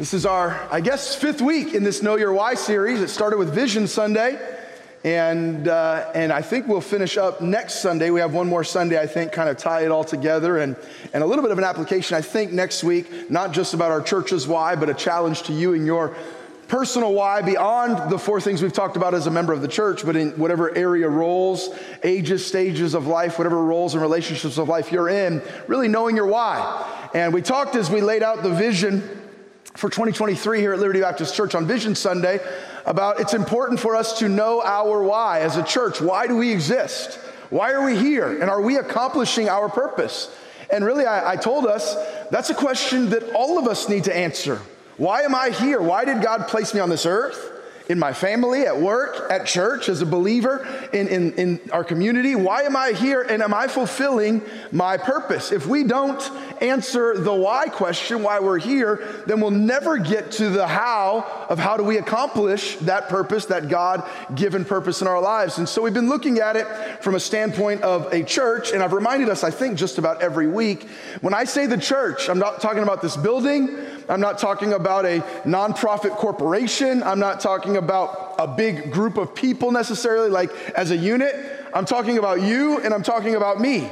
This is our, I guess, fifth week in this Know Your Why series. It started with Vision Sunday, and, uh, and I think we'll finish up next Sunday. We have one more Sunday, I think, kind of tie it all together, and, and a little bit of an application, I think, next week, not just about our church's why, but a challenge to you and your personal why beyond the four things we've talked about as a member of the church, but in whatever area roles, ages, stages of life, whatever roles and relationships of life you're in, really knowing your why. And we talked as we laid out the vision for 2023 here at Liberty Baptist Church on Vision Sunday about it's important for us to know our why as a church. Why do we exist? Why are we here? And are we accomplishing our purpose? And really, I, I told us that's a question that all of us need to answer. Why am I here? Why did God place me on this earth? In my family, at work, at church, as a believer, in, in, in our community? Why am I here and am I fulfilling my purpose? If we don't answer the why question, why we're here, then we'll never get to the how of how do we accomplish that purpose, that God given purpose in our lives. And so we've been looking at it from a standpoint of a church, and I've reminded us, I think, just about every week. When I say the church, I'm not talking about this building, I'm not talking about a nonprofit corporation, I'm not talking about a big group of people necessarily, like as a unit. I'm talking about you and I'm talking about me.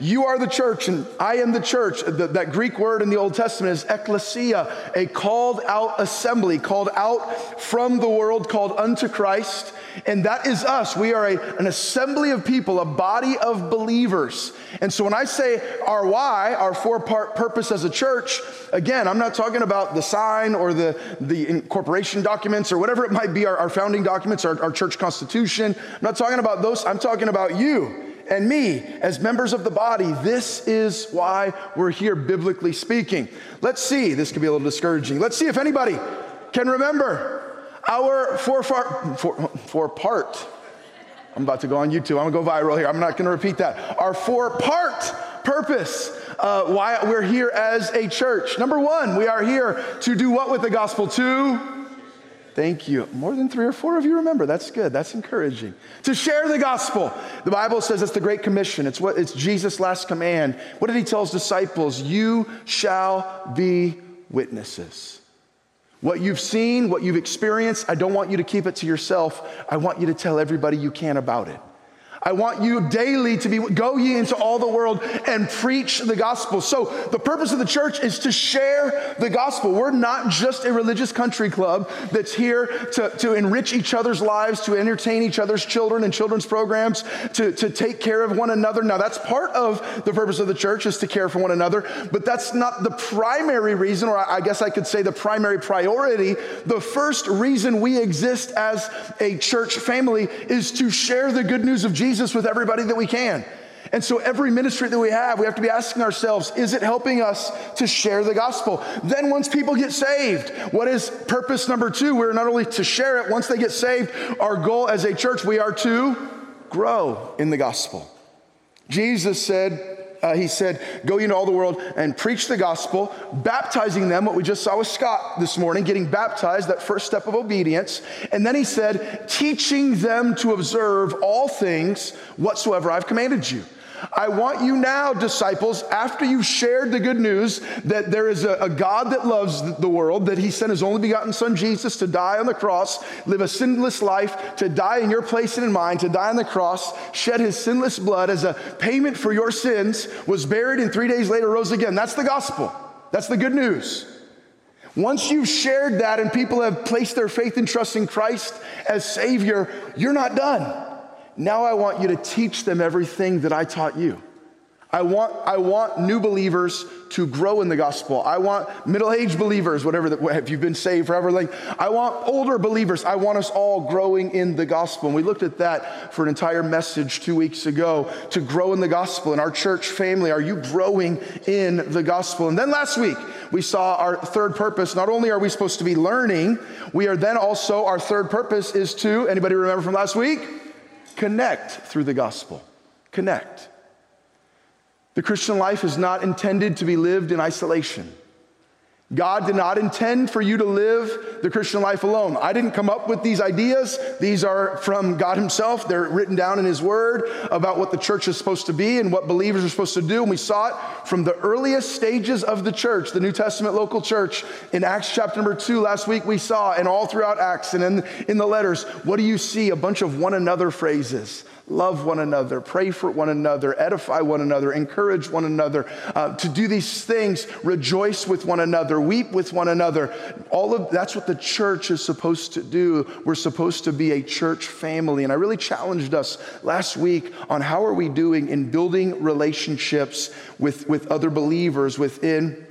You are the church, and I am the church. The, that Greek word in the Old Testament is ecclesia, a called out assembly, called out from the world, called unto Christ. And that is us. We are a, an assembly of people, a body of believers. And so when I say our why, our four part purpose as a church, again, I'm not talking about the sign or the, the incorporation documents or whatever it might be, our, our founding documents, our, our church constitution. I'm not talking about those. I'm talking about you and me as members of the body. This is why we're here, biblically speaking. Let's see, this could be a little discouraging. Let's see if anybody can remember our four, far, four, four part. I'm about to go on YouTube. I'm gonna go viral here. I'm not gonna repeat that. Our four part purpose, uh, why we're here as a church. Number one, we are here to do what with the gospel? To Thank you. More than three or four of you remember. That's good. That's encouraging. To share the gospel. The Bible says it's the Great Commission. It's what it's Jesus' last command. What did he tell his disciples? You shall be witnesses. What you've seen, what you've experienced, I don't want you to keep it to yourself. I want you to tell everybody you can about it. I want you daily to be go ye into all the world and preach the gospel. So the purpose of the church is to share the gospel. We're not just a religious country club that's here to, to enrich each other's lives, to entertain each other's children and children's programs, to, to take care of one another. Now that's part of the purpose of the church is to care for one another, but that's not the primary reason, or I guess I could say the primary priority. The first reason we exist as a church family is to share the good news of Jesus Jesus with everybody that we can. And so, every ministry that we have, we have to be asking ourselves, is it helping us to share the gospel? Then, once people get saved, what is purpose number two? We're not only to share it, once they get saved, our goal as a church, we are to grow in the gospel. Jesus said, uh, he said, Go into all the world and preach the gospel, baptizing them, what we just saw with Scott this morning, getting baptized, that first step of obedience. And then he said, Teaching them to observe all things whatsoever I've commanded you. I want you now, disciples, after you've shared the good news that there is a, a, God that loves the world, that He sent His only begotten Son Jesus to die on the cross, live a sinless life, to die in your place and in mine, to die on the cross, shed His sinless blood as a payment for your sins, was buried, and three days later rose again. That's the gospel. That's the good news. Once you've shared that and people have placed their faith and trust in Christ as Savior, you're not done. Now I want you to teach them everything that I taught you. I want, I want new believers to grow in the gospel. I want middle aged believers, whatever, the, if you've been saved forever, like, I want older believers. I want us all growing in the gospel. And we looked at that for an entire message two weeks ago to grow in the gospel. In our church family, are you growing in the gospel? And then last week, we saw our third purpose. Not only are we supposed to be learning, we are then also, our third purpose is to, anybody remember from last week? Connect through the gospel. Connect. The Christian life is not intended to be lived in isolation. God did not intend for you to live the Christian life alone. I didn't come up with these ideas. These are from God Himself. They're written down in His Word about what the church is supposed to be and what believers are supposed to do. And we saw it from the earliest stages of the church, the New Testament local church. In Acts chapter number two, last week we saw, and all throughout Acts and in, in the letters, what do you see? A bunch of one another phrases love one another, pray for one another, edify one another, encourage one another, uh, to do these things, rejoice with one another, weep with one another. All of that's what the church is supposed to do. We're supposed to be a church family. And I really challenged us last week on how are we doing in building relationships with, with other believers within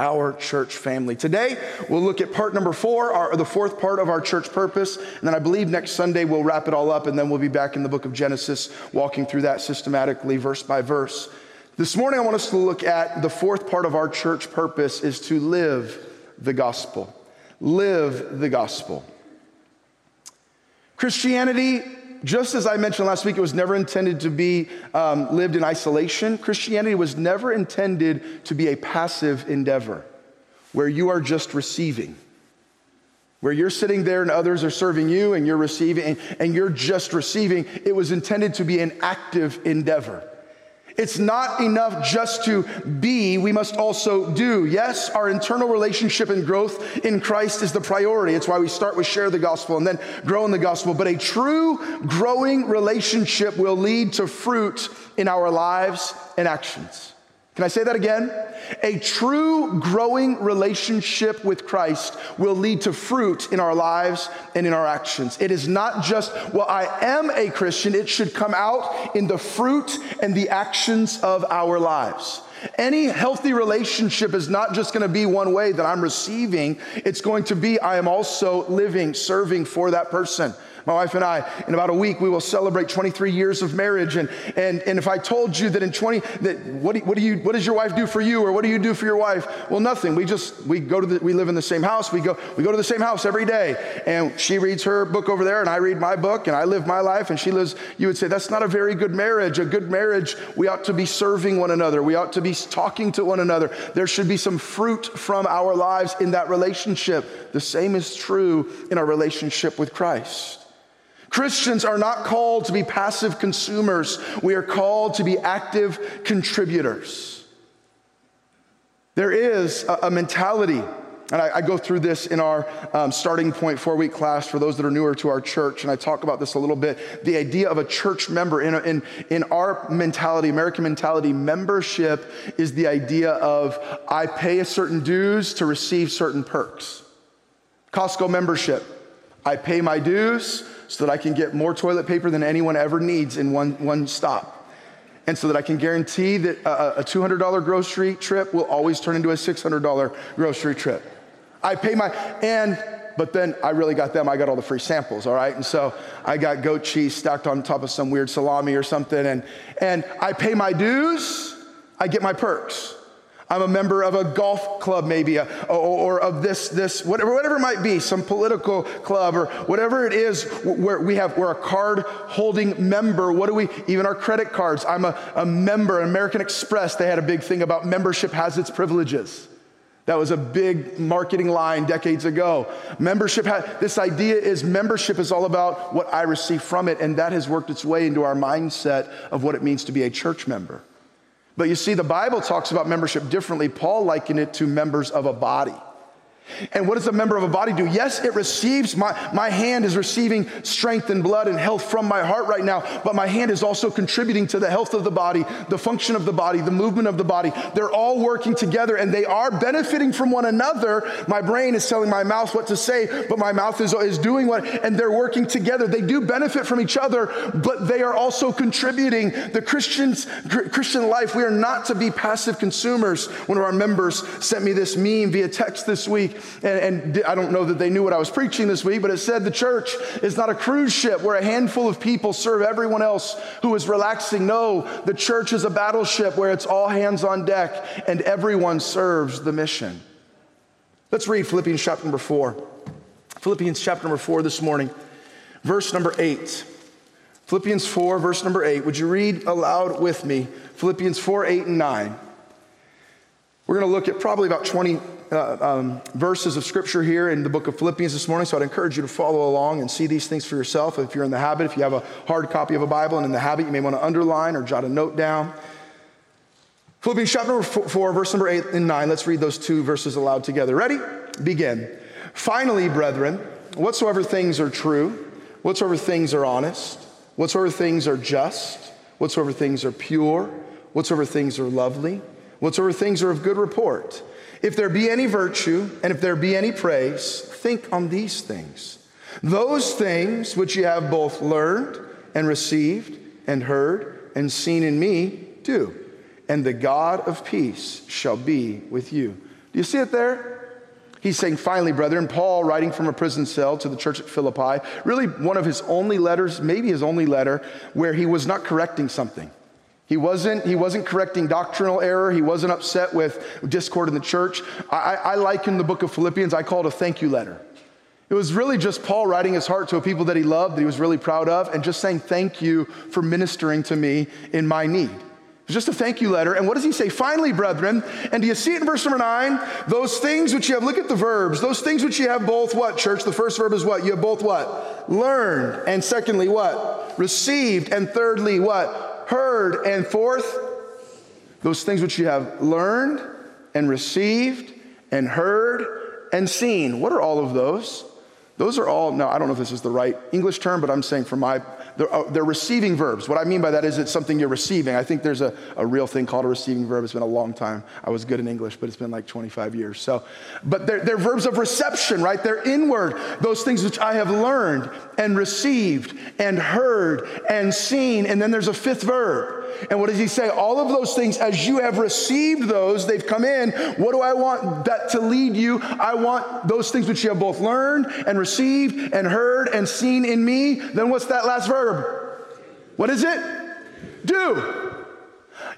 our church family. Today, we'll look at part number four, our, the fourth part of our church purpose. And then I believe next Sunday we'll wrap it all up, and then we'll be back in the book of Genesis, walking through that systematically, verse by verse. This morning, I want us to look at the fourth part of our church purpose is to live the gospel. Live the gospel. Christianity just as I mentioned last week, it was never intended to be um, lived in isolation. Christianity was never intended to be a passive endeavor where you are just receiving, where you're sitting there and others are serving you and you're receiving and, and you're just receiving. It was intended to be an active endeavor. It's not enough just to be, we must also do. Yes, our internal relationship and growth in Christ is the priority. It's why we start with share the gospel and then grow in the gospel. But a true growing relationship will lead to fruit in our lives and actions. Can I say that again? A true growing relationship with Christ will lead to fruit in our lives and in our actions. It is not just, well, I am a Christian, it should come out in the fruit and the actions of our lives. Any healthy relationship is not just going to be one way that I'm receiving, it's going to be I am also living, serving for that person. My wife and I, in about a week, we will celebrate 23 years of marriage. And, and, and if I told you that in 20, that what, do, what, do you, what does your wife do for you or what do you do for your wife? Well, nothing. We just, we go to the, we live in the same house. We go, we go to the same house every day. And she reads her book over there and I read my book and I live my life and she lives, you would say, that's not a very good marriage. A good marriage, we ought to be serving one another. We ought to be talking to one another. There should be some fruit from our lives in that relationship. The same is true in our relationship with Christ. Christians are not called to be passive consumers, we are called to be active contributors. There is a, a mentality, and I, I, go through this in our um, starting point four week class for those that are newer to our church, and I talk about this a little bit. The idea of a church member in, in, in our mentality, American mentality, membership is the idea of I pay a certain dues to receive certain perks. Costco membership, I pay my dues so that I can get more toilet paper than anyone ever needs in one, one stop. And so that I can guarantee that a, a $200 grocery trip will always turn into a $600 grocery trip. I pay my, and, but then I really got them. I got all the free samples, all right? And so I got goat cheese stacked on top of some weird salami or something. And, and I pay my dues, I get my perks. I'm a member of a golf club, maybe, a, or, or, of this, this, whatever, whatever it might be, some political club, or whatever it is where we have, we're a card holding member. What do we, even our credit cards? I'm a, a member. American Express, they had a big thing about membership has its privileges. That was a big marketing line decades ago. Membership, this idea is membership is all about what I receive from it, and that has worked its way into our mindset of what it means to be a church member. But you see, the Bible talks about membership differently. Paul likened it to members of a body. And what does a member of a body do? Yes, it receives, my, my hand is receiving strength and blood and health from my heart right now, but my hand is also contributing to the health of the body, the function of the body, the movement of the body. They're all working together and they are benefiting from one another. My brain is telling my mouth what to say, but my mouth is, is doing what, and they're working together. They do benefit from each other, but they are also contributing. The Christians, Christian life, we are not to be passive consumers. One of our members sent me this meme via text this week and, and I don't know that they knew what I was preaching this week, but it said the church is not a cruise ship where a handful of people serve everyone else who is relaxing. No, the church is a battleship where it's all hands on deck and everyone serves the mission. Let's read Philippians chapter number four. Philippians chapter number four this morning, verse number eight. Philippians 4, verse number 8. Would you read aloud with me? Philippians 4, 8, and 9. We're going to look at probably about 20 uh, um, verses of scripture here in the book of Philippians this morning, so I'd encourage you to follow along and see these things for yourself. If you're in the habit, if you have a hard copy of a Bible and in the habit, you may want to underline or jot a note down. Philippians chapter number 4, verse number 8 and 9. Let's read those two verses aloud together. Ready? Begin. Finally, brethren, whatsoever things are true, whatsoever things are honest, whatsoever things are just, whatsoever things are pure, whatsoever things are lovely, whatsoever things are of good report. If there be any virtue and if there be any praise, think on these things. Those things which you have both learned and received and heard and seen in me, do. And the God of peace shall be with you. Do you see it there? He's saying, finally, brethren, Paul, writing from a prison cell to the church at Philippi, really one of his only letters, maybe his only letter, where he was not correcting something. He wasn't, he wasn't correcting doctrinal error. He wasn't upset with discord in the church. I, I liken the book of Philippians, I call it a thank you letter. It was really just Paul writing his heart to a people that he loved, that he was really proud of, and just saying thank you for ministering to me in my need. It's just a thank you letter. And what does he say? Finally, brethren, and do you see it in verse number nine? Those things which you have, look at the verbs, those things which you have both what, church? The first verb is what? You have both what? Learned. And secondly, what? Received. And thirdly, what? Heard. And fourth, those things which you have learned and received and heard and seen. What are all of those? Those are all, now I don't know if this is the right English term, but I'm saying for my they're, uh, they're, receiving verbs. What I mean by that is it's something you're receiving. I think there's a, a real thing called a receiving verb. It's been a long time. I was good in English, but it's been like 25 years. So, but they're, they're verbs of reception, right? They're inward. Those things which I have learned and received and heard and seen. And then there's a fifth verb. And what does he say? All of those things, as you have received those, they've come in. What do I want that to lead you? I want those things which you have both learned and received and heard and seen in me. Then what's that last verb? What is it? Do.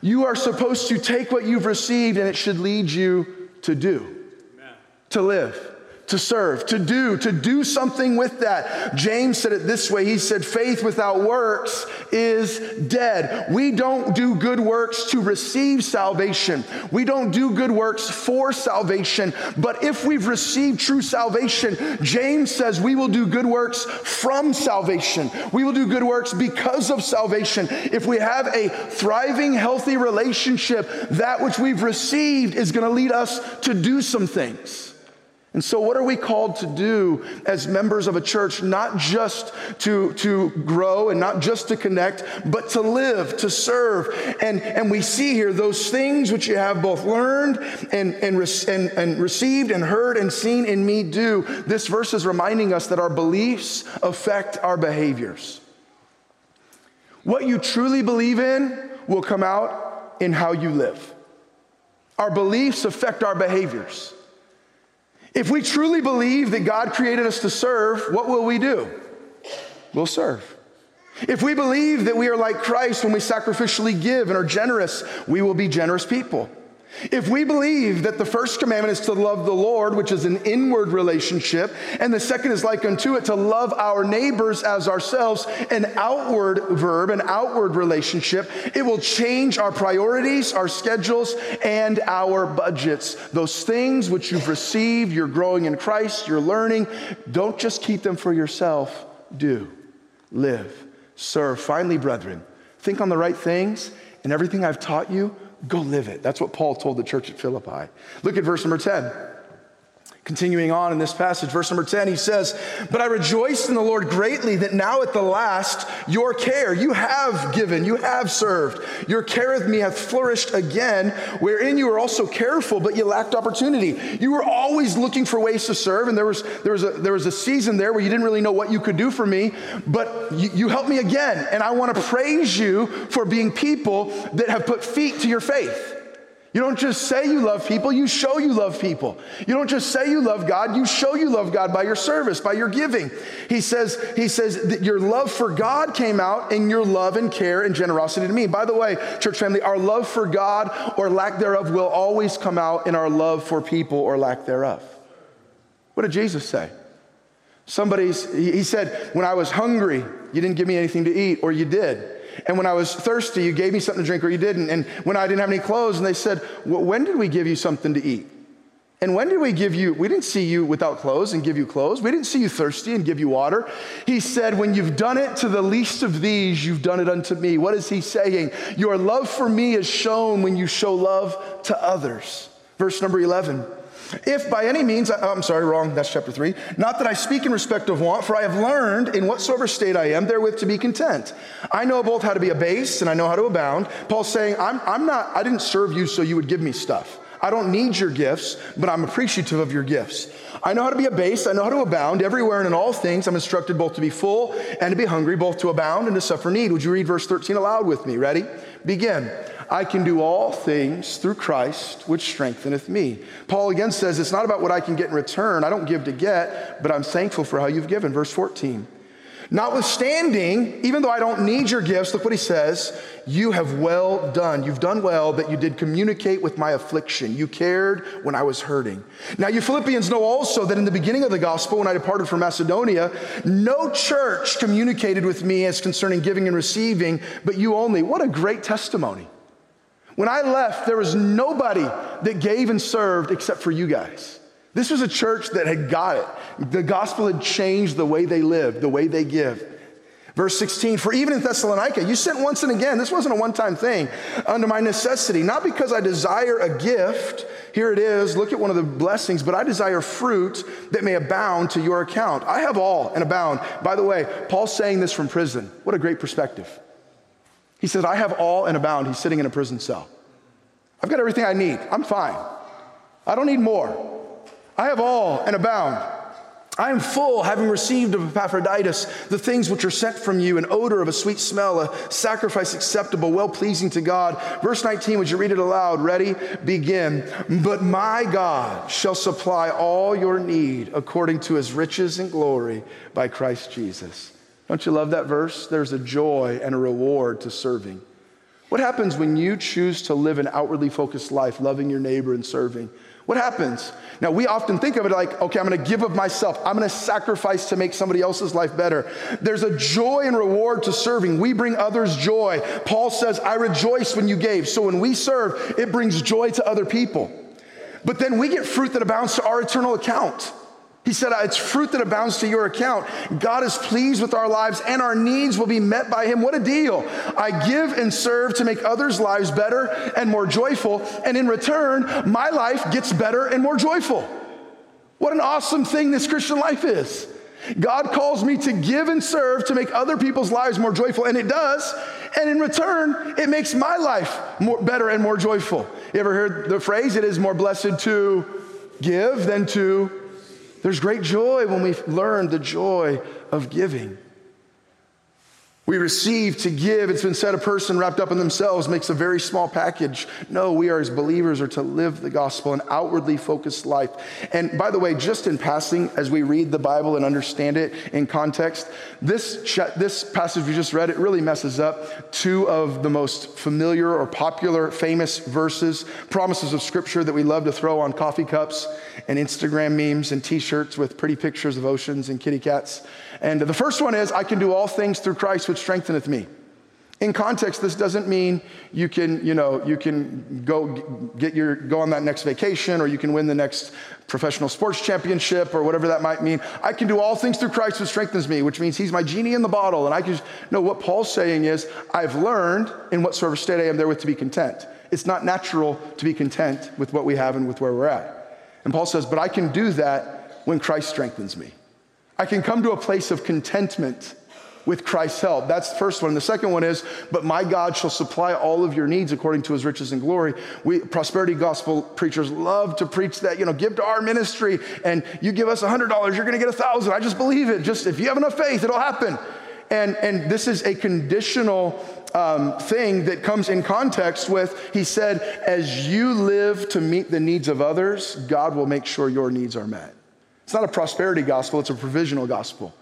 You are supposed to take what you've received and it should lead you to do, Amen. to live to serve, to do, to do something with that. James said it this way He said, faith without works is dead. We don't do good works to receive salvation, we don't do good works for salvation. But if we've received true salvation, James says we will do good works from salvation. We will do good works because of salvation. If we have a thriving, healthy relationship, that which we've received is going to lead us to do some things. And so, what are we called to do as members of a church? Not just to, to grow and not just to connect, but to live, to serve. And, and we see here those things which you have both learned and, and, and, and received and heard and seen in me do. This verse is reminding us that our beliefs affect our behaviors. What you truly believe in will come out in how you live. Our beliefs affect our behaviors. If we truly believe that God created us to serve, what will we do? We'll serve. If we believe that we are like Christ when we sacrificially give and are generous, we will be generous people. If we believe that the first commandment is to love the Lord, which is an inward relationship, and the second is like unto it to love our neighbors as ourselves, an outward verb, an outward relationship, it will change our priorities, our schedules, and our budgets. Those things which you've received, you're growing in Christ, you're learning, don't just keep them for yourself. Do, live, serve. Finally, brethren, think on the right things, and everything I've taught you Go live it. That's what Paul told the church at Philippi. Look at verse number 10. Continuing on in this passage, verse number 10, he says, But I rejoice in the Lord greatly that now at the last your care, you have given, you have served. Your care of me hath flourished again, wherein you were also careful, but you lacked opportunity. You were always looking for ways to serve, and there was, there was, a, there was a season there where you didn't really know what you could do for me, but you, you helped me again. And I want to praise you for being people that have put feet to your faith. You don't just say you love people, you show you love people. You don't just say you love God, you show you love God by your service, by your giving. He says, he says that your love for God came out in your love and care and generosity to me. By the way, church family, our love for God or lack thereof will always come out in our love for people or lack thereof. What did Jesus say? Somebody's, he said, When I was hungry, you didn't give me anything to eat, or you did. And when I was thirsty, you gave me something to drink, or you didn't. And when I didn't have any clothes, and they said, well, When did we give you something to eat? And when did we give you? We didn't see you without clothes and give you clothes. We didn't see you thirsty and give you water. He said, When you've done it to the least of these, you've done it unto me. What is he saying? Your love for me is shown when you show love to others. Verse number 11. If by any means, I'm sorry, wrong, that's chapter 3. Not that I speak in respect of want, for I have learned in whatsoever state I am therewith to be content. I know both how to be abased and I know how to abound. Paul's saying, I'm, I'm not, I didn't serve you so you would give me stuff. I don't need your gifts, but I'm appreciative of your gifts. I know how to be abased, I know how to abound everywhere and in all things. I'm instructed both to be full and to be hungry, both to abound and to suffer need. Would you read verse 13 aloud with me? Ready? Begin. I can do all things through Christ, which strengtheneth me. Paul again says, It's not about what I can get in return. I don't give to get, but I'm thankful for how you've given. Verse 14. Notwithstanding, even though I don't need your gifts, look what he says you have well done. You've done well that you did communicate with my affliction. You cared when I was hurting. Now, you Philippians know also that in the beginning of the gospel, when I departed from Macedonia, no church communicated with me as concerning giving and receiving, but you only. What a great testimony. When I left, there was nobody that gave and served except for you guys. This was a church that had got it. The gospel had changed the way they live, the way they give. Verse 16, for even in Thessalonica, you sent once and again, this wasn't a one time thing, under my necessity, not because I desire a gift. Here it is, look at one of the blessings, but I desire fruit that may abound to your account. I have all and abound. By the way, Paul's saying this from prison. What a great perspective. He says, I have all and abound. He's sitting in a prison cell. I've got everything I need. I'm fine. I don't need more. I have all and abound. I am full, having received of Epaphroditus the things which are sent from you, an odor of a sweet smell, a sacrifice acceptable, well pleasing to God. Verse 19, would you read it aloud? Ready? Begin. But my God shall supply all your need according to his riches and glory by Christ Jesus. Don't you love that verse? There's a joy and a reward to serving. What happens when you choose to live an outwardly focused life, loving your neighbor and serving? What happens? Now, we often think of it like, okay, I'm gonna give of myself. I'm gonna sacrifice to make somebody else's life better. There's a joy and reward to serving. We bring others joy. Paul says, I rejoice when you gave. So when we serve, it brings joy to other people. But then we get fruit that abounds to our eternal account. He said, It's fruit that abounds to your account. God is pleased with our lives and our needs will be met by Him. What a deal. I give and serve to make others' lives better and more joyful. And in return, my life gets better and more joyful. What an awesome thing this Christian life is. God calls me to give and serve to make other people's lives more joyful, and it does. And in return, it makes my life more, better and more joyful. You ever heard the phrase, it is more blessed to give than to there's great joy when we learn the joy of giving. We receive to give. It's been said a person wrapped up in themselves makes a very small package. No, we are as believers are to live the gospel, an outwardly focused life. And by the way, just in passing, as we read the Bible and understand it in context, this, this passage we just read, it really messes up two of the most familiar or popular, famous verses, promises of scripture that we love to throw on coffee cups and Instagram memes and t-shirts with pretty pictures of oceans and kitty cats. And the first one is, I can do all things through Christ which strengtheneth me. In context, this doesn't mean you can, you know, you can go get your go on that next vacation or you can win the next professional sports championship or whatever that might mean. I can do all things through Christ who strengthens me, which means he's my genie in the bottle. And I can know what Paul's saying is, I've learned in whatsoever state I am therewith to be content. It's not natural to be content with what we have and with where we're at. And Paul says, but I can do that when Christ strengthens me. I can come to a place of contentment with Christ's help. That's the first one. The second one is, but my God shall supply all of your needs according to his riches and glory. We prosperity gospel preachers love to preach that, you know, give to our ministry and you give us a hundred dollars, you're gonna get a thousand. I just believe it. Just if you have enough faith, it'll happen. And, and this is a conditional um, thing that comes in context with, he said, as you live to meet the needs of others, God will make sure your needs are met. It's not a prosperity gospel, it's a provisional gospel.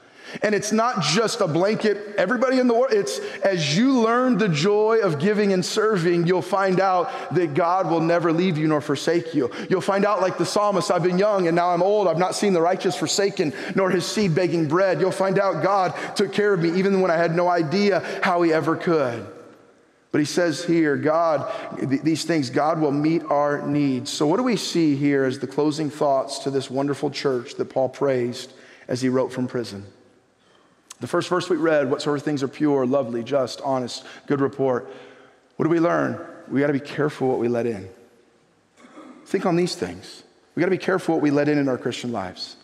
And it's not just a blanket, everybody in the world. It's as you learn the joy of giving and serving, you'll find out that God will never leave you nor forsake you. You'll find out, like the psalmist, I've been young and now I'm old. I've not seen the righteous forsaken nor his seed begging bread. You'll find out God took care of me even when I had no idea how he ever could. But he says here, God, these things, God will meet our needs. So, what do we see here as the closing thoughts to this wonderful church that Paul praised as he wrote from prison? The first verse we read, what sort of things are pure, lovely, just, honest, good report. What do we learn? We got to be careful what we let in. Think on these things. We got to be careful what we let in in our Christian lives.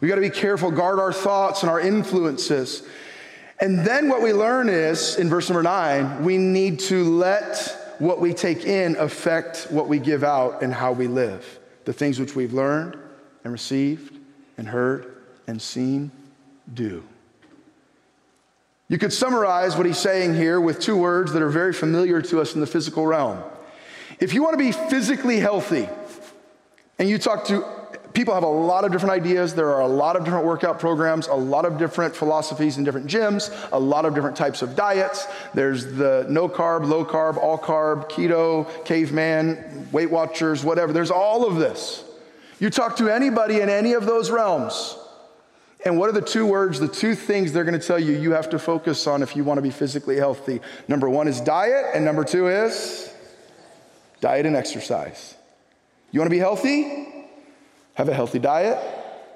We got to be careful, guard our thoughts and our influences. And then what we learn is, in verse number nine, we need to let what we take in affect what we give out and how we live. The things which we've learned and received and heard and seen do. You could summarize what he's saying here with two words that are very familiar to us in the physical realm. If you want to be physically healthy, and you talk to people have a lot of different ideas. There are a lot of different workout programs, a lot of different philosophies in different gyms, a lot of different types of diets. There's the no carb, low carb, all carb, keto, caveman, Weight Watchers, whatever. There's all of this. You talk to anybody in any of those realms, and what are the two words, the two things they're going to tell you you have to focus on if you want to be physically healthy? Number one is diet, and number two is diet and exercise. You want to be healthy? Have a healthy diet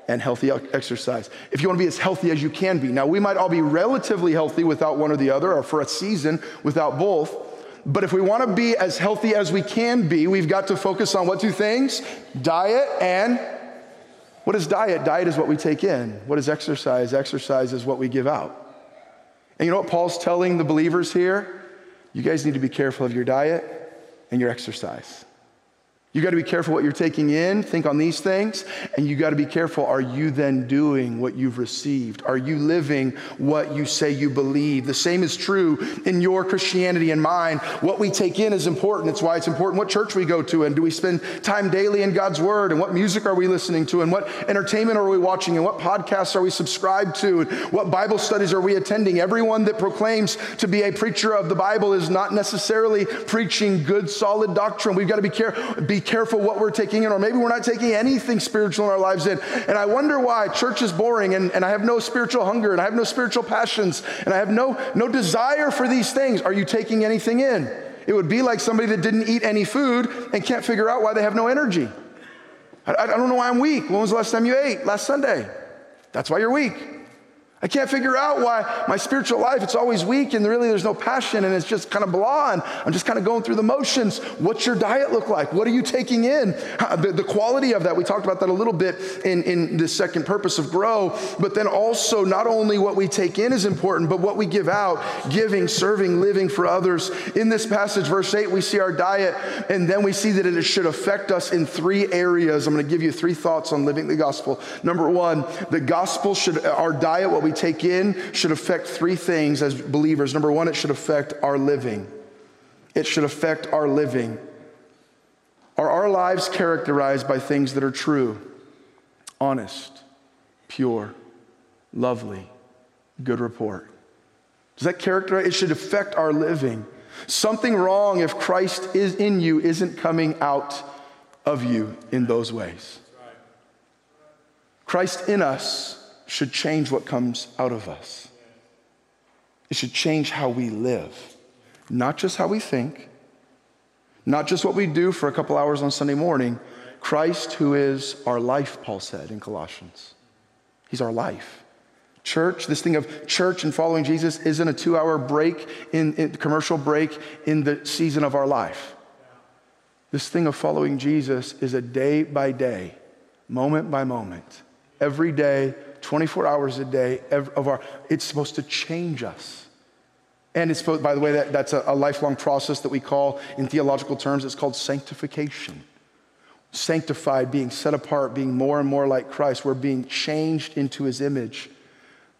and healthy exercise. If you want to be as healthy as you can be. Now, we might all be relatively healthy without one or the other, or for a season without both. But if we want to be as healthy as we can be, we've got to focus on what two things? Diet and what is diet? Diet is what we take in. What is exercise? Exercise is what we give out. And you know what Paul's telling the believers here? You guys need to be careful of your diet and your exercise. You got to be careful what you're taking in. Think on these things. And you got to be careful are you then doing what you've received? Are you living what you say you believe? The same is true in your Christianity and mine. What we take in is important. It's why it's important what church we go to and do we spend time daily in God's word and what music are we listening to and what entertainment are we watching and what podcasts are we subscribed to and what Bible studies are we attending? Everyone that proclaims to be a preacher of the Bible is not necessarily preaching good, solid doctrine. We've got to be, careful be careful what we're taking in, or maybe we're not taking anything spiritual in our lives in. And I wonder why church is boring and, and I have no spiritual hunger and I have no spiritual passions and I have no, no desire for these things. Are you taking anything in? It would be like somebody that didn't eat any food and can't figure out why they have no energy. I, I don't know why I'm weak. When was the last time you ate? Last Sunday. That's why you're weak. I can't figure out why my spiritual life, it's always weak and really there's no passion and it's just kind of blah and I'm just kind of going through the motions. What's your diet look like? What are you taking in? The, the quality of that, we talked about that a little bit in, in the second purpose of grow, but then also not only what we take in is important, but what we give out, giving, serving, living for others. In this passage, verse 8, we see our diet and then we see that it should affect us in three areas. I'm going to give you three thoughts on living the gospel. Number one, the gospel should, our diet, what we take in should affect three things as believers. Number one, it should affect our living. It should affect our living. Are our lives characterized by things that are true, honest, pure, lovely, good report? Does that characterize? It should affect our living. Something wrong if Christ is in you isn't coming out of you in those ways. Christ in us should change what comes out of us. It should change how we live, not just how we think, not just what we do for a couple hours on Sunday morning. Christ, who is our life, Paul said in Colossians. He's our life. Church, this thing of church and following Jesus isn't a two hour break in, in commercial break in the season of our life. This thing of following Jesus is a day by day, moment by moment, every day 24 hours a day of our, it's supposed to change us. And it's supposed, by the way, that, that's a, a lifelong process that we call, in theological terms, it's called sanctification. Sanctified, being set apart, being more and more like Christ. We're being changed into his image.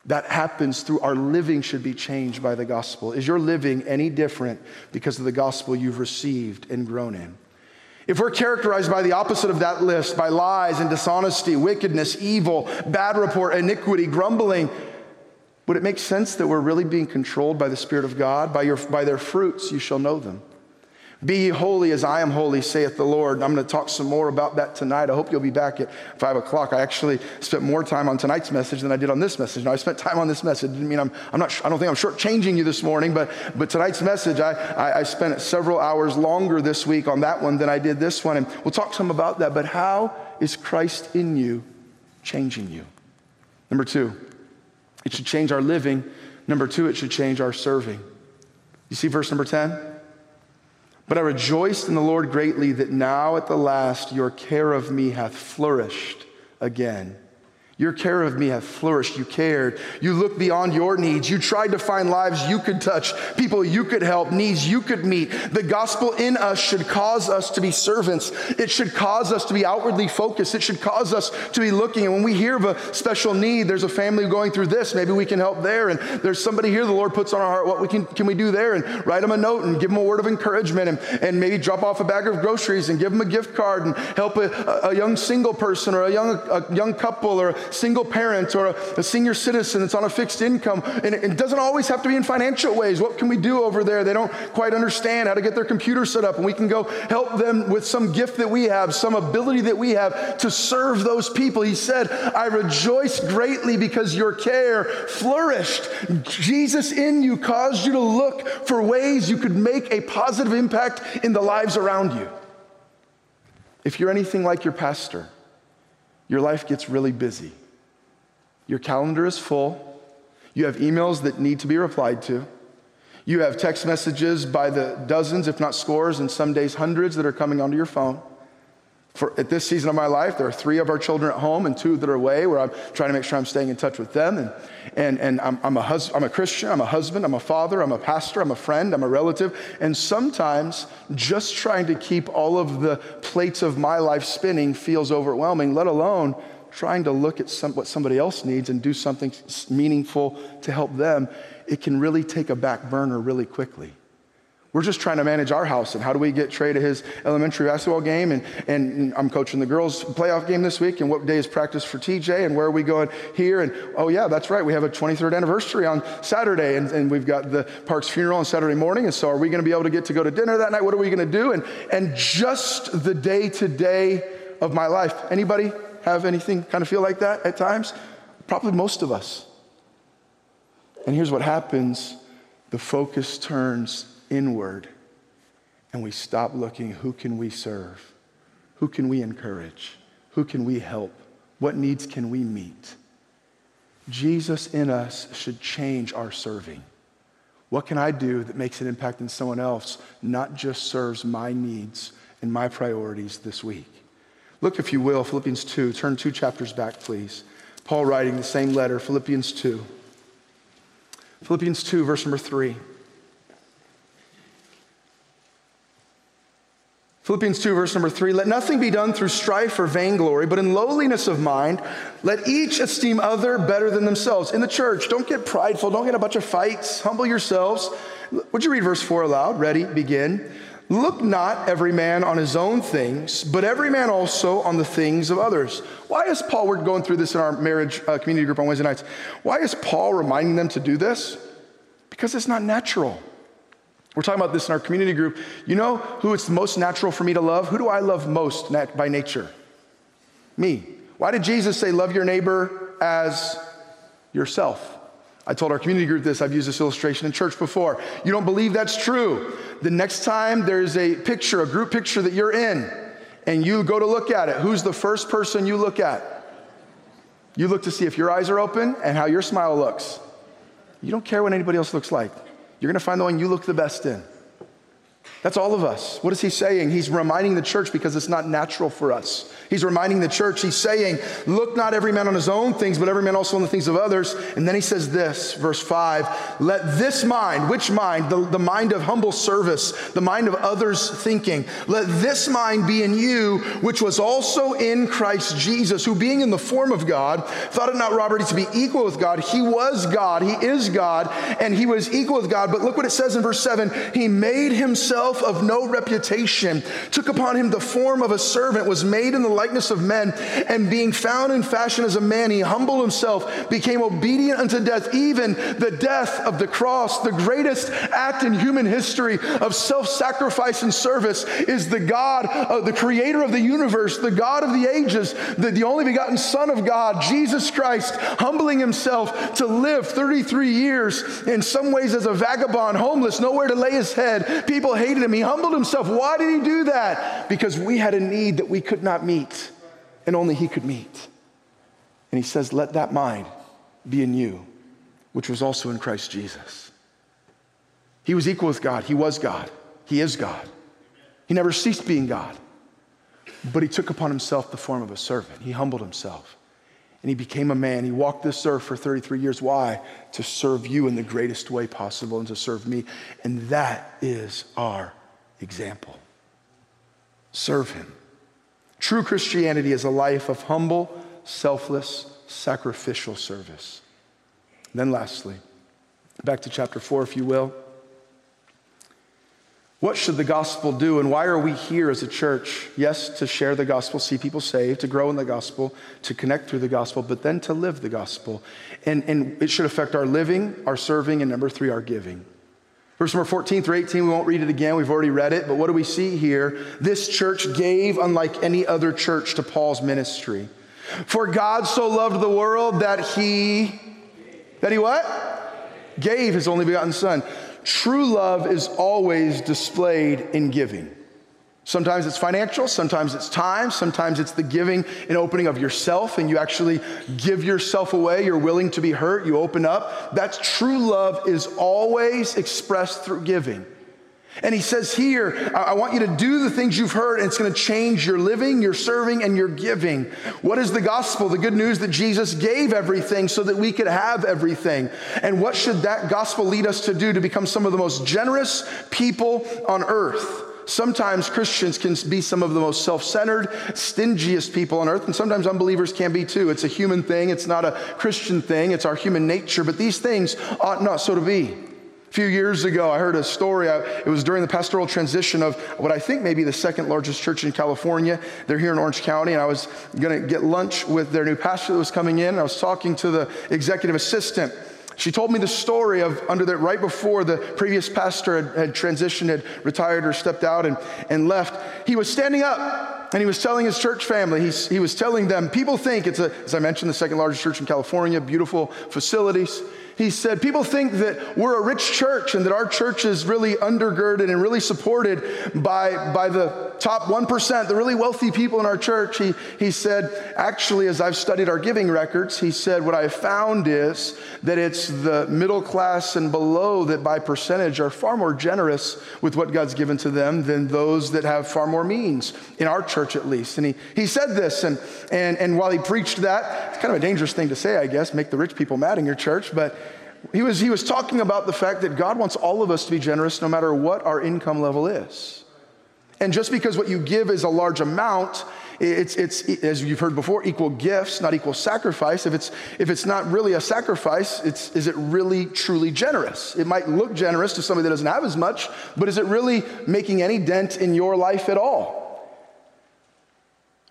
That happens through our living, should be changed by the gospel. Is your living any different because of the gospel you've received and grown in? If we're characterized by the opposite of that list, by lies and dishonesty, wickedness, evil, bad report, iniquity, grumbling, Would it make sense that we're really being controlled by the Spirit of God? By, your, by their fruits you shall know them. Be ye holy as I am holy, saith the Lord. I'm going to talk some more about that tonight. I hope you'll be back at five o'clock. I actually spent more time on tonight's message than I did on this message. Now, I spent time on this message. Didn't mean I'm, I'm not, I don't think I'm shortchanging you this morning, but, but tonight's message, I, I, I spent several hours longer this week on that one than I did this one. And we'll talk some about that. But how is Christ in you changing you? Number two, it should change our living. Number two, it should change our serving. You see verse number 10? But I rejoiced in the Lord greatly that now at the last your care of me hath flourished again. Your care of me hath flourished. You cared. You looked beyond your needs. You tried to find lives you could touch, people you could help, needs you could meet. The gospel in us should cause us to be servants. It should cause us to be outwardly focused. It should cause us to be looking. And when we hear of a special need, there's a family going through this, maybe we can help there. And there's somebody here the Lord puts on our heart, what we can, can we do there? And write them a note and give them a word of encouragement and, and maybe drop off a bag of groceries and give them a gift card and help a, a young single person or a young, a young couple or single parent or a, a senior citizen that's on a fixed income. And it, it doesn't always have to be in financial ways. What can we do over there? They don't quite understand how to get their computer set up, and we can go help them with some gift that we have, some ability that we have to serve those people. He said, I rejoice greatly because your care flourished. Jesus in you caused you to look for ways you could make a positive impact in the lives around you. If you're anything like your pastor, your life gets really busy. Your calendar is full. You have emails that need to be replied to. You have text messages by the dozens, if not scores, and some days hundreds that are coming onto your phone. For, at this season of my life, there are three of our children at home and two that are away where I'm trying to make sure I'm staying in touch with them. And, and, and I'm, I'm, a hus- I'm a Christian, I'm a husband, I'm a father, I'm a pastor, I'm a friend, I'm a relative. And sometimes just trying to keep all of the plates of my life spinning feels overwhelming, let alone trying to look at some, what somebody else needs and do something meaningful to help them. It can really take a back burner really quickly. We're just trying to manage our house and how do we get Trey to his elementary basketball game? And, and I'm coaching the girls' playoff game this week. And what day is practice for TJ? And where are we going here? And oh, yeah, that's right. We have a 23rd anniversary on Saturday. And, and we've got the Parks funeral on Saturday morning. And so are we going to be able to get to go to dinner that night? What are we going to do? And, and just the day to day of my life. Anybody have anything kind of feel like that at times? Probably most of us. And here's what happens the focus turns inward and we stop looking who can we serve? Who can we encourage? Who can we help? What needs can we meet? Jesus in us should change our serving. What can I do that makes an impact in someone else, not just serves my needs and my priorities this week? Look, if you will, Philippians 2. Turn two chapters back, please. Paul writing the same letter, Philippians 2. Philippians 2, verse number 3. Philippians 2, verse number 3 Let nothing be done through strife or vainglory, but in lowliness of mind, let each esteem other better than themselves. In the church, don't get prideful, don't get a bunch of fights, humble yourselves. Would you read verse 4 aloud? Ready? Begin. Look not every man on his own things, but every man also on the things of others. Why is Paul, we're going through this in our marriage uh, community group on Wednesday nights. Why is Paul reminding them to do this? Because it's not natural. We're talking about this in our community group. You know who it's most natural for me to love? Who do I love most nat- by nature? Me. Why did Jesus say, Love your neighbor as yourself? I told our community group this. I've used this illustration in church before. You don't believe that's true. The next time there's a picture, a group picture that you're in, and you go to look at it, who's the first person you look at? You look to see if your eyes are open and how your smile looks. You don't care what anybody else looks like. You're going to find the one you look the best in. That's all of us. What is he saying? He's reminding the church because it's not natural for us. He's reminding the church, he's saying, Look not every man on his own things, but every man also on the things of others. And then he says this, verse 5 Let this mind, which mind? The, the mind of humble service, the mind of others thinking, let this mind be in you, which was also in Christ Jesus, who being in the form of God, thought it not robbery to be equal with God. He was God, he is God, and he was equal with God. But look what it says in verse 7 He made himself himself of no reputation, took upon him the form of a servant, was made in the likeness of men, and being found in fashion as a man, he humbled himself, became obedient unto death, even the death of the cross. The greatest act in human history of self sacrifice and service is the God, uh, the creator of the universe, the God of the ages, the, the only begotten Son of God, Jesus Christ, humbling himself to live 33 years in some ways as a vagabond, homeless, nowhere to lay his head. People hated him. He humbled himself. Why did he do that? Because we had a need that we could not meet and only he could meet. And he says, Let that mind be in you, which was also in Christ Jesus. He was equal with God. He was God. He is God. He never ceased being God. But he took upon himself the form of a servant. He humbled himself and he became a man. He walked this earth for 33 years. Why? To serve you in the greatest way possible and to serve me. And that is our example. Serve him. True Christianity is a life of humble, selfless, sacrificial service. Then, lastly, back to chapter 4, if you will. What should the gospel do, and why are we here as a church? Yes, to share the gospel, see people saved, to grow in the gospel, to connect through the gospel, but then to live the gospel. And, and it should affect our living, our serving, and number three, our giving. Verse number 14 through 18, we won't read it again, we've already read it, but what do we see here? This church gave unlike any other church to Paul's ministry. For God so loved the world that he, that he what? Gave his only begotten son. True love is always displayed in giving. Sometimes it's financial, sometimes it's time, sometimes it's the giving and opening of yourself, and you actually give yourself away. You're willing to be hurt, you open up. That's true love is always expressed through giving. And he says here, I want you to do the things you've heard, and it's going to change your living, your serving, and your giving. What is the gospel? The good news that Jesus gave everything so that we could have everything. And what should that gospel lead us to do to become some of the most generous people on earth? Sometimes Christians can be some of the most self centered, stingiest people on earth, and sometimes unbelievers can be too. It's a human thing, it's not a Christian thing, it's our human nature, but these things ought not so to be A few years ago, I heard a story. It was during the pastoral transition of what I think may be the second largest church in California. They're here in Orange County, and I was going to get lunch with their new pastor that was coming in. And I was talking to the executive assistant. She told me the story of under the right before the previous pastor had, had transitioned, had retired or stepped out and, and left. He was standing up and he was telling his church family, he's, he was telling them, people think it's, a, as I mentioned, the second largest church in California, beautiful facilities he said, People think that we're a rich church and that our church is really undergirded and really supported by, by the top 1%, the really wealthy people in our church. He, he said, Actually, as I've studied our giving records, he said, What I found is that it's the middle class and below that by percentage are far more generous with what God's given to them than those that have far more means, in our church at least. And he, he said this, and, and, and while he preached that, it's kind of a dangerous thing to say, I guess, make the rich people mad in your church, but he was, he was talking about the fact that God wants all of us to be generous no matter what our income level is. And just because what you give is a large amount, it's, it's, as you've heard before, equal gifts, not equal sacrifice. If it's, if it's not really a sacrifice, it's, is it really truly generous? It might look generous to somebody that doesn't have as much, but is it really making any dent in your life at all?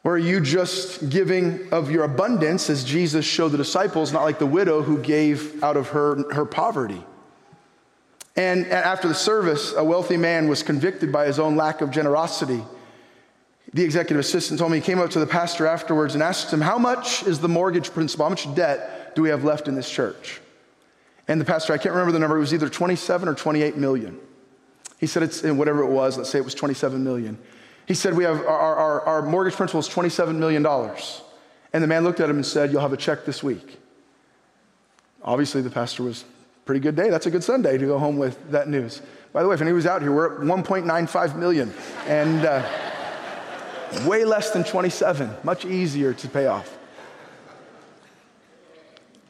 Or are you just giving of your abundance as Jesus showed the disciples, not like the widow who gave out of her, her poverty? And after the service, a wealthy man was convicted by his own lack of generosity. The executive assistant told me he came up to the pastor afterwards and asked him, How much is the mortgage principal? How much debt do we have left in this church? And the pastor, I can't remember the number, it was either 27 or 28 million. He said it's whatever it was, let's say it was 27 million. He said, We have our, our, our mortgage principal is $27 million. And the man looked at him and said, You'll have a check this week. Obviously, the pastor was pretty good day. That's a good Sunday to go home with that news. By the way, if anyone was out here, we're at 1.95 million and uh, way less than 27, much easier to pay off.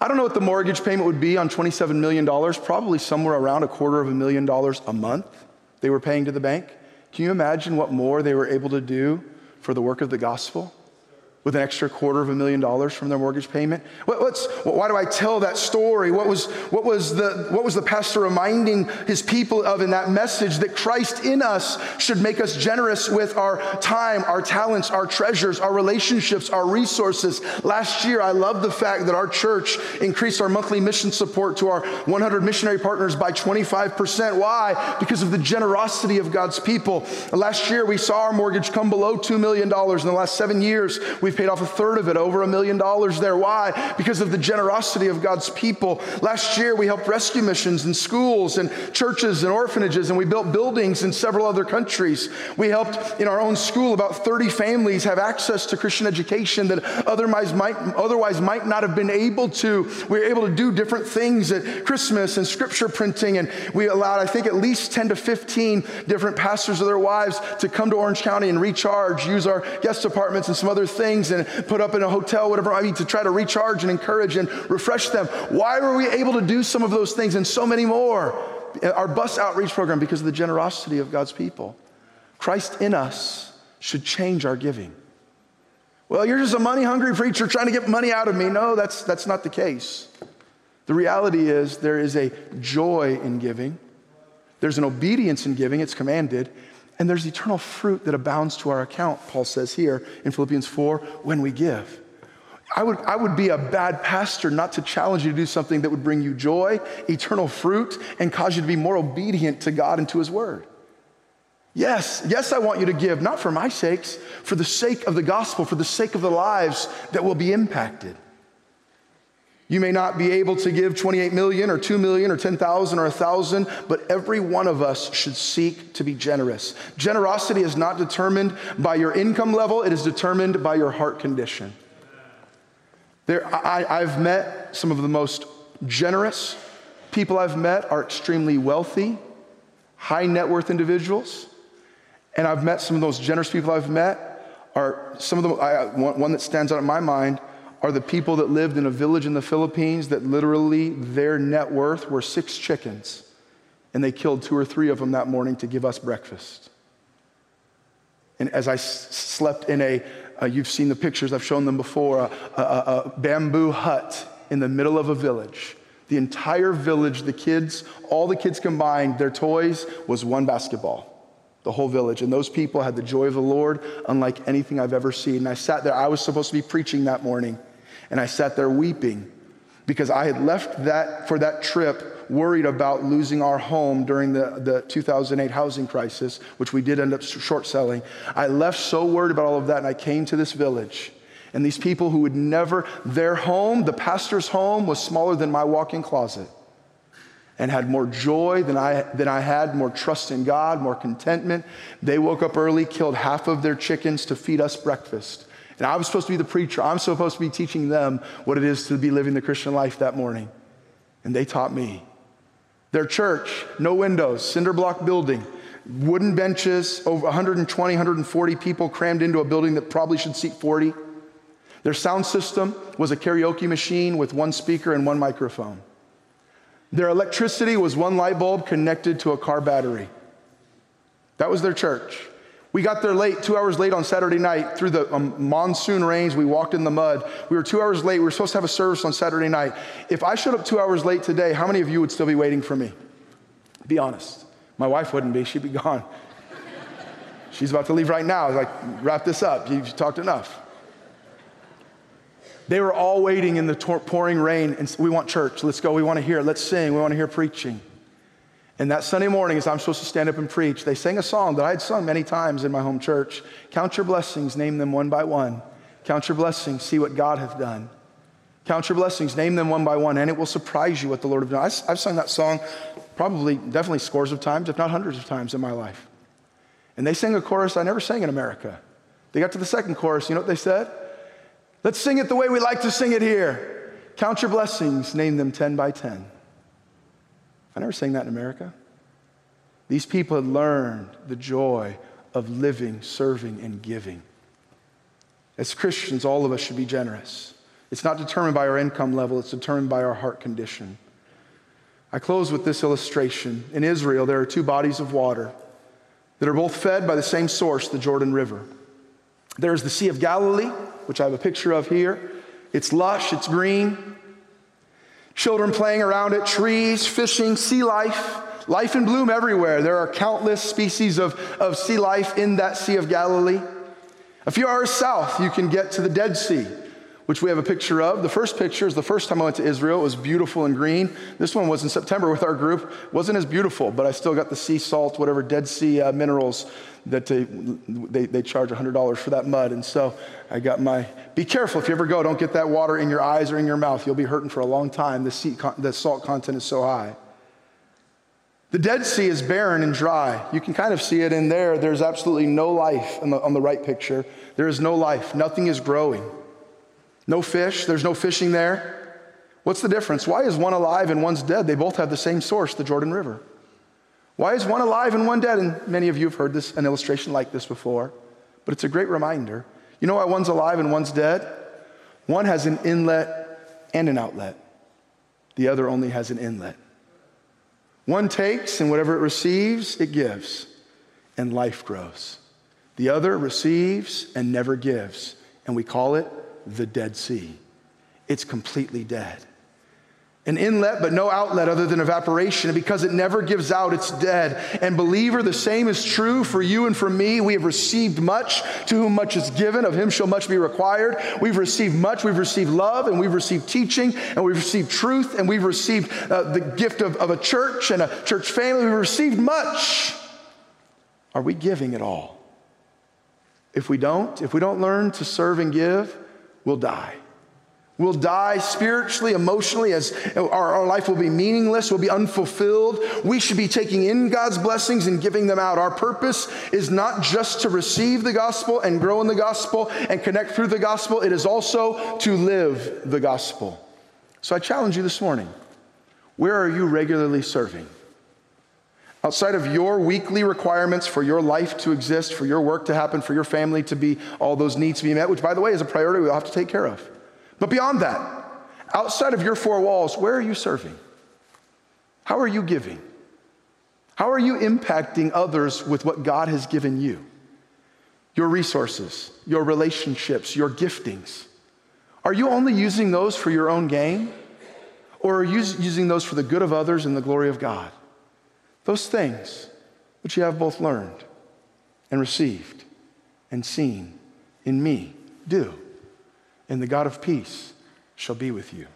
I don't know what the mortgage payment would be on $27 million, probably somewhere around a quarter of a million dollars a month they were paying to the bank. Can you imagine what more they were able to do for the work of the gospel? With an extra quarter of a million dollars from their mortgage payment? What, why do I tell that story? What was, what, was the, what was the pastor reminding his people of in that message that Christ in us should make us generous with our time, our talents, our treasures, our relationships, our resources? Last year, I love the fact that our church increased our monthly mission support to our 100 missionary partners by 25%. Why? Because of the generosity of God's people. Last year, we saw our mortgage come below $2 million. In the last seven years, we've We've paid off a third of it, over a million dollars there. Why? Because of the generosity of God's people. Last year, we helped rescue missions and schools and churches and orphanages, and we built buildings in several other countries. We helped in our own school about 30 families have access to Christian education that otherwise might, otherwise might not have been able to. We were able to do different things at Christmas and scripture printing, and we allowed, I think, at least 10 to 15 different pastors or their wives to come to Orange County and recharge, use our guest apartments and some other things and put up in a hotel, whatever I mean, to try to recharge and encourage and refresh them. Why were we able to do some of those things and so many more? Our bus outreach program, because of the generosity of God's people. Christ in us should change our giving. Well, you're just a money hungry preacher trying to get money out of me. No, that's, that's not the case. The reality is there is a joy in giving, there's an obedience in giving, it's commanded, and there's eternal fruit that abounds to our account, Paul says here in Philippians 4, when we give. I would, I would be a bad pastor not to challenge you to do something that would bring you joy, eternal fruit, and cause you to be more obedient to God and to His Word. Yes, yes, I want you to give, not for my sakes, for the sake of the gospel, for the sake of the lives that will be impacted. You may not be able to give 28 million or 2 million or 10,000 or 1,000, but every one of us should seek to be generous. Generosity is not determined by your income level, it is determined by your heart condition. There, I, I've met some of the most generous people I've met are extremely wealthy, high net worth individuals. And I've met some of those generous people I've met are some of them, I, one, one that stands out in my mind are the people that lived in a village in the Philippines that literally their net worth were six chickens. And they killed two or three of them that morning to give us breakfast. And as I s- slept in a, uh, you've seen the pictures, I've shown them before, a, a, a bamboo hut in the middle of a village. The entire village, the kids, all the kids combined, their toys was one basketball the whole village. And those people had the joy of the Lord unlike anything I've ever seen. And I sat there, I was supposed to be preaching that morning. And I sat there weeping because I had left that for that trip worried about losing our home during the, the 2008 housing crisis, which we did end up short selling. I left so worried about all of that, and I came to this village. And these people who would never, their home, the pastor's home, was smaller than my walk in closet and had more joy than I, than I had, more trust in God, more contentment. They woke up early, killed half of their chickens to feed us breakfast. And I was supposed to be the preacher. I'm supposed to be teaching them what it is to be living the Christian life that morning. And they taught me. Their church, no windows, cinder block building, wooden benches, over 120, 140 people crammed into a building that probably should seat 40. Their sound system was a karaoke machine with one speaker and one microphone. Their electricity was one light bulb connected to a car battery. That was their church. We got there late, two hours late on Saturday night through the um, monsoon rains. We walked in the mud. We were two hours late. We were supposed to have a service on Saturday night. If I showed up two hours late today, how many of you would still be waiting for me? Be honest. My wife wouldn't be, she'd be gone. She's about to leave right now. Like, wrap this up. You've talked enough. They were all waiting in the pouring rain, and we want church. Let's go. We want to hear. Let's sing. We want to hear preaching. And that Sunday morning, as I'm supposed to stand up and preach, they sang a song that I had sung many times in my home church Count your blessings, name them one by one. Count your blessings, see what God hath done. Count your blessings, name them one by one, and it will surprise you what the Lord has done. I've sung that song probably, definitely scores of times, if not hundreds of times in my life. And they sang a chorus I never sang in America. They got to the second chorus, you know what they said? Let's sing it the way we like to sing it here. Count your blessings, name them 10 by 10. I never sang that in America. These people had learned the joy of living, serving, and giving. As Christians, all of us should be generous. It's not determined by our income level, it's determined by our heart condition. I close with this illustration. In Israel, there are two bodies of water that are both fed by the same source, the Jordan River. There's the Sea of Galilee, which I have a picture of here. It's lush, it's green. Children playing around at trees, fishing, sea life, life in bloom everywhere. There are countless species of, of sea life in that Sea of Galilee. A few hours south, you can get to the Dead Sea, which we have a picture of. The first picture is the first time I went to Israel. It was beautiful and green. This one was in September with our group. It wasn't as beautiful, but I still got the sea salt, whatever Dead Sea uh, minerals that they, they, they charge $100 for that mud. And so I got my, be careful if you ever go, don't get that water in your eyes or in your mouth. You'll be hurting for a long time. The, sea, the salt content is so high. The Dead Sea is barren and dry. You can kind of see it in there. There's absolutely no life on the, on the right picture. There is no life. Nothing is growing. No fish. There's no fishing there. What's the difference? Why is one alive and one's dead? They both have the same source, the Jordan River. Why is one alive and one dead? And many of you have heard this, an illustration like this before, but it's a great reminder. You know why one's alive and one's dead? One has an inlet and an outlet, the other only has an inlet. One takes, and whatever it receives, it gives, and life grows. The other receives and never gives, and we call it the Dead Sea. It's completely dead an inlet but no outlet other than evaporation. And because it never gives out, it's dead. And believer, the same is true for you and for me. We have received much. To whom much is given, of him shall much be required. We've received much. We've received love and we've received teaching and we've received truth and we've received uh, the gift of, of a church and a church family. We've received much. Are we giving it all? If we don't, if we don't learn to serve and give, we'll die. We'll die spiritually, emotionally, as our, our, life will be meaningless, will be unfulfilled. We should be taking in God's blessings and giving them out. Our purpose is not just to receive the gospel and grow in the gospel and connect through the gospel, it is also to live the gospel. So I challenge you this morning where are you regularly serving? Outside of your weekly requirements for your life to exist, for your work to happen, for your family to be, all those needs to be met, which by the way is a priority we all have to take care of. But beyond that, outside of your four walls, where are you serving? How are you giving? How are you impacting others with what God has given you? Your resources, your relationships, your giftings. Are you only using those for your own gain? Or are you using those for the good of others and the glory of God? Those things which you have both learned and received and seen in me, do and the God of peace shall be with you.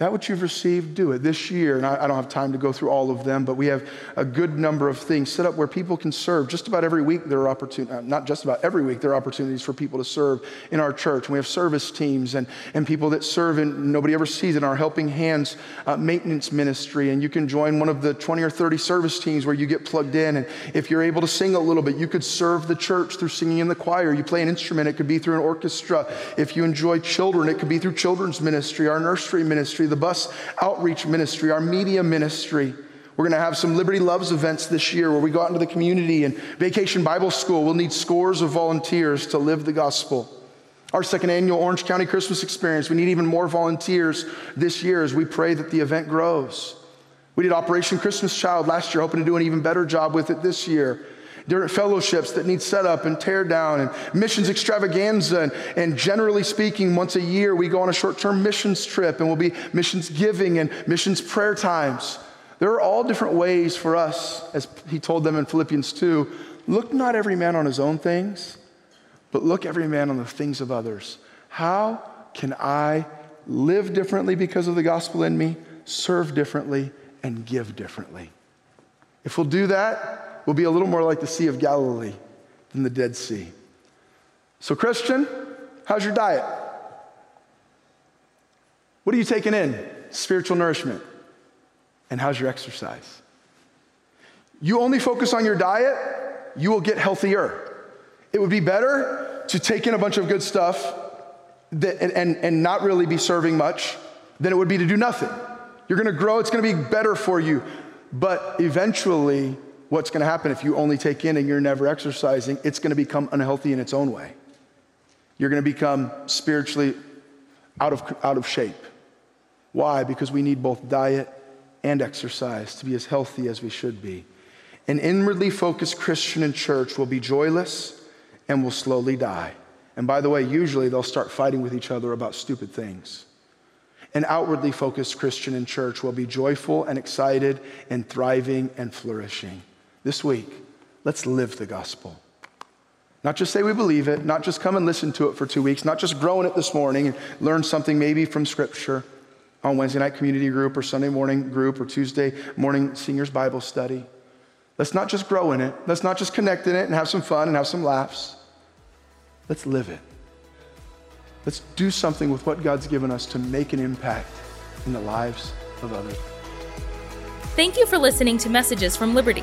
That which you've received, do it this year. And I, don't have time to go through all of them, but we have a good number of things set up where people can serve. Just about every week, there are opportunities, uh, not just about every week, there are opportunities for people to serve in our church. And we have service teams and, and people that serve in Nobody Ever Sees in our Helping Hands uh, maintenance ministry. And you can join one of the 20 or 30 service teams where you get plugged in. And if you're able to sing a little bit, you could serve the church through singing in the choir. You play an instrument, it could be through an orchestra. If you enjoy children, it could be through children's ministry, our nursery ministry the bus outreach ministry, our media ministry. We're going to have some Liberty Loves events this year where we go out into the community and Vacation Bible School. We'll need scores of volunteers to live the gospel. Our second annual Orange County Christmas experience, we need even more volunteers this year as we pray that the event grows. We did Operation Christmas Child last year, hoping to do an even better job with it this year different fellowships that need set up and tear down, and missions extravaganza. And, and generally speaking, once a year, we go on a short term missions trip, and we'll be missions giving and missions prayer times. There are all different ways for us, as he told them in Philippians 2 look not every man on his own things, but look every man on the things of others. How can I live differently because of the gospel in me, serve differently, and give differently? If we'll do that, will be a little more like the Sea of Galilee than the Dead Sea. So, Christian, how's your diet? What are you taking in? Spiritual nourishment. And how's your exercise? You only focus on your diet, you will get healthier. It would be better to take in a bunch of good stuff that, and, and, and not really be serving much than it would be to do nothing. You're gonna grow, it's gonna be better for you. But eventually, what's going to happen if you only take in and you're never exercising? It's going to become unhealthy in its own way. You're going to become spiritually out of, out of shape. Why? Because we need both diet and exercise to be as healthy as we should be. An inwardly focused Christian in church will be joyless and will slowly die. And by the way, usually they'll start fighting with each other about stupid things. An outwardly focused Christian in church will be joyful and excited and thriving and flourishing. This week, let's live the gospel. Not just say we believe it, not just come and listen to it for two weeks, not just grow in it this morning and learn something maybe from Scripture on Wednesday night community group or Sunday morning group or Tuesday morning seniors Bible study. Let's not just grow in it. Let's not just connect in it and have some fun and have some laughs. Let's live it. Let's do something with what God's given us to make an impact in the lives of others. Thank you for listening to Messages from Liberty.